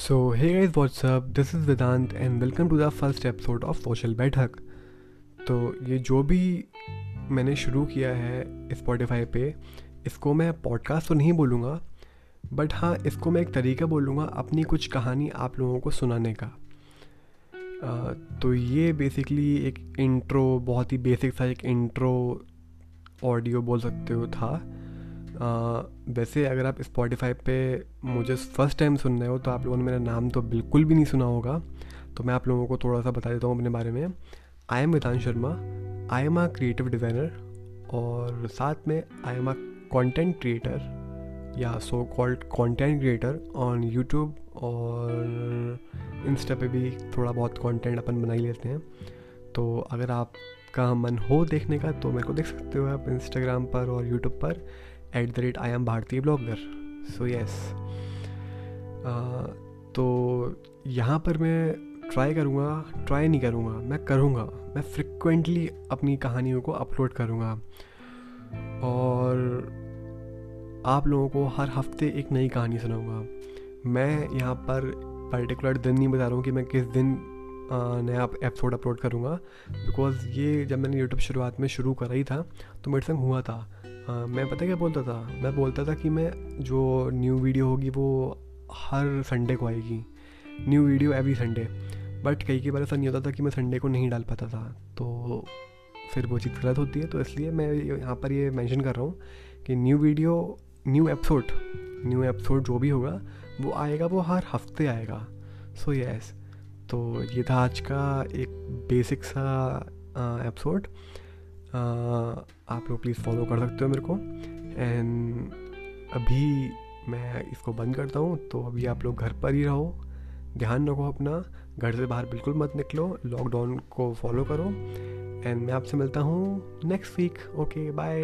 So, hey guys, what's up? This is Vedant and welcome to the first episode बैठक तो ये जो भी मैंने शुरू किया है स्पॉटिफाई पे इसको मैं पॉडकास्ट तो नहीं बोलूँगा बट हाँ इसको मैं एक तरीका बोलूँगा अपनी कुछ कहानी आप लोगों को सुनाने का। आ, तो ये बेसिकली एक इंट्रो बहुत ही बेसिक सा एक इंट्रो ऑडियो बोल सकते हो था। वैसे अगर आप स्पॉटिफाई पे मुझे फ़र्स्ट टाइम सुन रहे हो तो आप लोगों ने मेरा नाम तो बिल्कुल भी नहीं सुना होगा। तो मैं आप लोगों को थोड़ा सा बता देता हूँ अपने बारे में। I am Vidhan Sharma I am a creative designer और साथ में I am a content creator या so called content creator on YouTube और इंस्टा पे भी थोड़ा बहुत कंटेंट अपन बना ही लेते हैं। तो अगर आपका मन हो देखने का तो मेरे को देख सकते हो आप इंस्टाग्राम पर और यूट्यूब पर। At the rate I am Bharatiya blogger so yes तो यहाँ पर मैं ट्राई करूँगा ट्राई नहीं करूँगा, मैं करूँगा। मैं फ्रिक्वेंटली अपनी कहानियों को अपलोड करूँगा। और आप लोगों को हर हफ़्ते एक नई कहानी सुनाऊँगा। मैं यहाँ पर पर्टिकुलर दिन नहीं बता रहा हूँ कि मैं किस दिन नया एपिसोड अपलोड करूँगा। बिकॉज़ ये जब मैंने यूट्यूब शुरुआत में शुरू करा ही था तो मेरे संग हुआ था। आ, मैं पता क्या बोलता था? मैं बोलता था कि मैं जो न्यू वीडियो होगी वो हर संडे को आएगी। New video every Sunday but कई कई बार ऐसा नहीं होता था कि मैं संडे को नहीं डाल पाता था। तो फिर वो चीज़ गलत होती है तो इसलिए मैं यहाँ पर ये मेंशन कर रहा हूँ कि new video new episode new episode जो भी होगा वो आएगा वो हर हफ़्ते आएगा। सो so यस yes, तो ये था आज का एक बेसिक सा एपिसोड आप लोग प्लीज़ फॉलो कर सकते हो मेरे को। एंड अभी मैं इसको बंद करता हूँ तो अभी आप लोग घर पर ही रहो। ध्यान रखो अपना, घर से बाहर बिल्कुल मत निकलो। लॉकडाउन को फॉलो करो। एंड मैं आपसे मिलता हूँ नेक्स्ट वीक ओके बाय